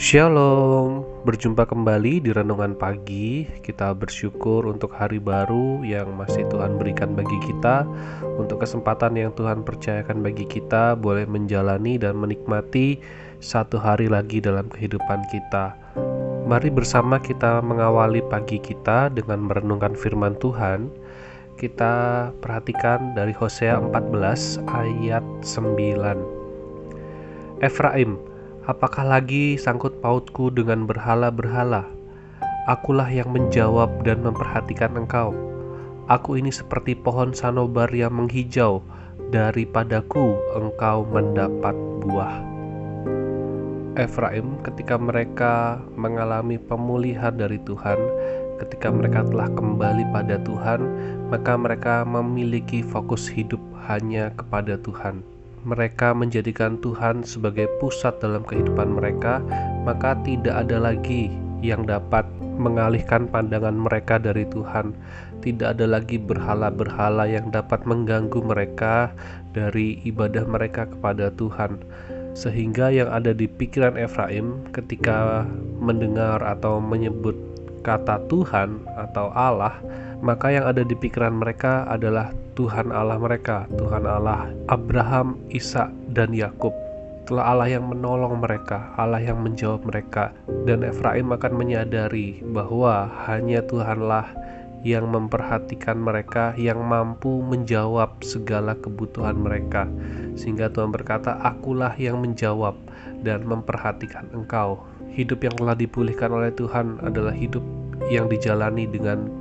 Shalom, berjumpa kembali di renungan pagi. Kita bersyukur untuk hari baru yang masih Tuhan berikan bagi kita, untuk kesempatan yang Tuhan percayakan bagi kita, boleh menjalani dan menikmati satu hari lagi dalam kehidupan kita. Mari bersama kita mengawali pagi kita dengan merenungkan firman Tuhan. Kita perhatikan dari Hosea 14 ayat 9. Efraim, Apakah lagi sangkut pautku dengan berhala-berhala? Akulah yang menjawab dan memperhatikan engkau. Aku ini seperti pohon sanobar yang menghijau, daripadaku engkau mendapat buah. Efraim ketika mereka mengalami pemulihan dari Tuhan, ketika mereka telah kembali pada Tuhan, maka mereka memiliki fokus hidup hanya kepada Tuhan mereka menjadikan Tuhan sebagai pusat dalam kehidupan mereka, maka tidak ada lagi yang dapat mengalihkan pandangan mereka dari Tuhan. Tidak ada lagi berhala-berhala yang dapat mengganggu mereka dari ibadah mereka kepada Tuhan. Sehingga yang ada di pikiran Efraim ketika mendengar atau menyebut kata Tuhan atau Allah, maka yang ada di pikiran mereka adalah Tuhan Allah mereka, Tuhan Allah Abraham, Ishak, dan Yakub. Telah Allah yang menolong mereka, Allah yang menjawab mereka, dan Efraim akan menyadari bahwa hanya Tuhanlah yang memperhatikan mereka, yang mampu menjawab segala kebutuhan mereka. Sehingga Tuhan berkata, "Akulah yang menjawab dan memperhatikan engkau." Hidup yang telah dipulihkan oleh Tuhan adalah hidup yang dijalani dengan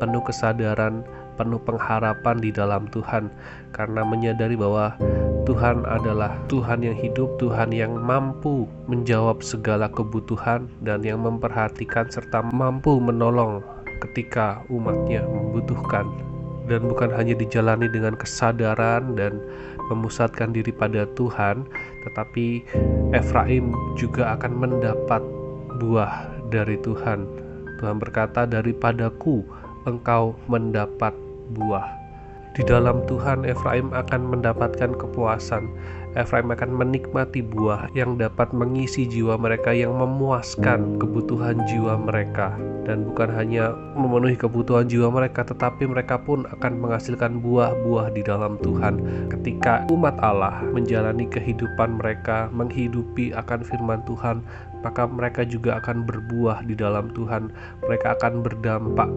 penuh kesadaran, penuh pengharapan di dalam Tuhan, karena menyadari bahwa Tuhan adalah Tuhan yang hidup, Tuhan yang mampu menjawab segala kebutuhan, dan yang memperhatikan serta mampu menolong ketika umatnya membutuhkan. Dan bukan hanya dijalani dengan kesadaran dan memusatkan diri pada Tuhan, tetapi Efraim juga akan mendapat buah dari Tuhan. Tuhan berkata, "Daripadaku engkau mendapat buah. Di dalam Tuhan, Efraim akan mendapatkan kepuasan. Efraim akan menikmati buah yang dapat mengisi jiwa mereka, yang memuaskan kebutuhan jiwa mereka, dan bukan hanya memenuhi kebutuhan jiwa mereka, tetapi mereka pun akan menghasilkan buah-buah di dalam Tuhan. Ketika umat Allah menjalani kehidupan mereka, menghidupi akan firman Tuhan, maka mereka juga akan berbuah di dalam Tuhan. Mereka akan berdampak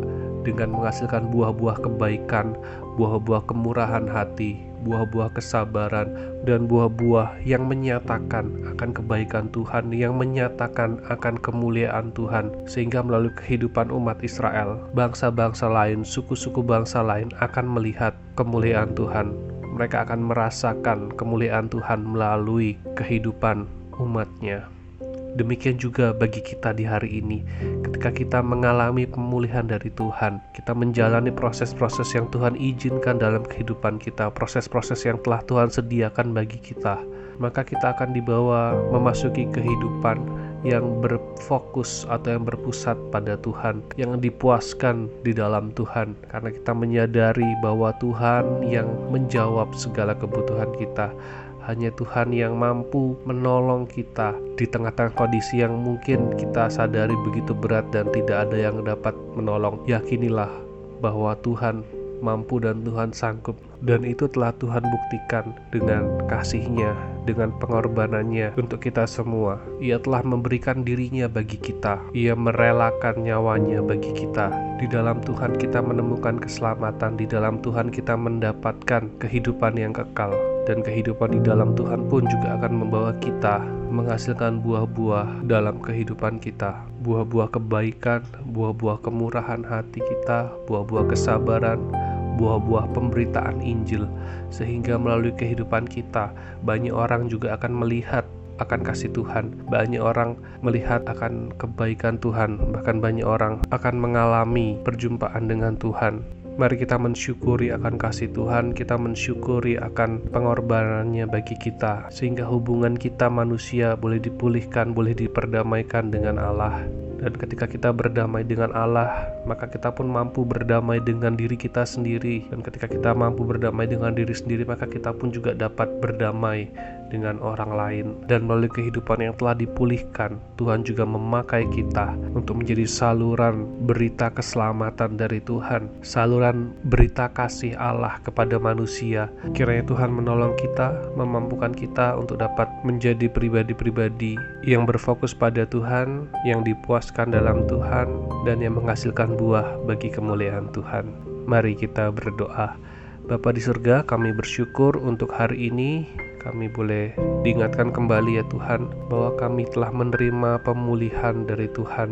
dengan menghasilkan buah-buah kebaikan, buah-buah kemurahan hati, buah-buah kesabaran, dan buah-buah yang menyatakan akan kebaikan Tuhan, yang menyatakan akan kemuliaan Tuhan, sehingga melalui kehidupan umat Israel, bangsa-bangsa lain, suku-suku bangsa lain akan melihat kemuliaan Tuhan. Mereka akan merasakan kemuliaan Tuhan melalui kehidupan umatnya. Demikian juga bagi kita di hari ini, ketika kita mengalami pemulihan dari Tuhan, kita menjalani proses-proses yang Tuhan izinkan dalam kehidupan kita, proses-proses yang telah Tuhan sediakan bagi kita, maka kita akan dibawa memasuki kehidupan yang berfokus atau yang berpusat pada Tuhan, yang dipuaskan di dalam Tuhan, karena kita menyadari bahwa Tuhan yang menjawab segala kebutuhan kita hanya Tuhan yang mampu menolong kita di tengah-tengah kondisi yang mungkin kita sadari begitu berat dan tidak ada yang dapat menolong. Yakinilah bahwa Tuhan mampu dan Tuhan sanggup dan itu telah Tuhan buktikan dengan kasihnya dengan pengorbanannya untuk kita semua. Ia telah memberikan dirinya bagi kita. Ia merelakan nyawanya bagi kita. Di dalam Tuhan kita menemukan keselamatan di dalam Tuhan kita mendapatkan kehidupan yang kekal. Dan kehidupan di dalam Tuhan pun juga akan membawa kita menghasilkan buah-buah dalam kehidupan kita. Buah-buah kebaikan, buah-buah kemurahan hati kita, buah-buah kesabaran, buah-buah pemberitaan Injil, sehingga melalui kehidupan kita banyak orang juga akan melihat akan kasih Tuhan. Banyak orang melihat akan kebaikan Tuhan, bahkan banyak orang akan mengalami perjumpaan dengan Tuhan. Mari kita mensyukuri akan kasih Tuhan, kita mensyukuri akan pengorbanannya bagi kita, sehingga hubungan kita manusia boleh dipulihkan, boleh diperdamaikan dengan Allah. Dan ketika kita berdamai dengan Allah, maka kita pun mampu berdamai dengan diri kita sendiri. Dan ketika kita mampu berdamai dengan diri sendiri, maka kita pun juga dapat berdamai dengan orang lain. Dan melalui kehidupan yang telah dipulihkan Tuhan juga memakai kita untuk menjadi saluran berita keselamatan dari Tuhan. Saluran berita kasih Allah kepada manusia. Kiranya Tuhan menolong kita memampukan kita untuk dapat menjadi pribadi-pribadi yang berfokus pada Tuhan yang dipuaskan dalam Tuhan dan yang menghasilkan buah bagi kemuliaan Tuhan. Mari kita berdoa. Bapa di surga, kami bersyukur untuk hari ini kami boleh diingatkan kembali ya Tuhan bahwa kami telah menerima pemulihan dari Tuhan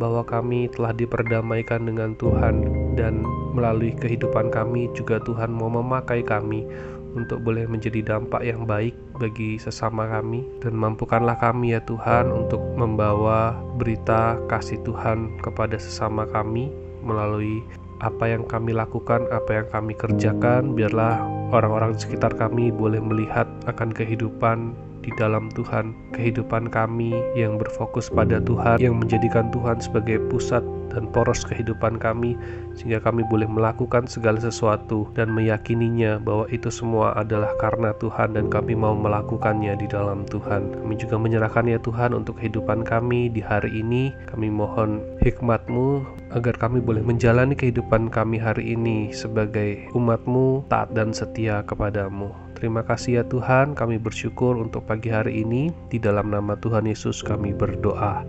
bahwa kami telah diperdamaikan dengan Tuhan dan melalui kehidupan kami juga Tuhan mau memakai kami untuk boleh menjadi dampak yang baik bagi sesama kami. Dan mampukanlah kami ya Tuhan untuk membawa berita kasih Tuhan kepada sesama kami melalui apa yang kami lakukan, apa yang kami kerjakan, biarlah orang-orang sekitar kami boleh melihat akan kehidupan di dalam Tuhan, kehidupan kami yang berfokus pada Tuhan, yang menjadikan Tuhan sebagai pusat dan poros kehidupan kami, sehingga kami boleh melakukan segala sesuatu dan meyakininya bahwa itu semua adalah karena Tuhan, dan kami mau melakukannya di dalam Tuhan. Kami juga menyerahkan ya Tuhan untuk kehidupan kami di hari ini. Kami mohon hikmat-Mu agar kami boleh menjalani kehidupan kami hari ini sebagai umat-Mu taat dan setia kepadamu. Terima kasih ya Tuhan, kami bersyukur untuk pagi hari ini. Di dalam nama Tuhan Yesus kami berdoa.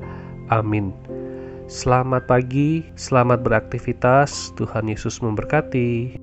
Amin. Selamat pagi, selamat beraktivitas. Tuhan Yesus memberkati.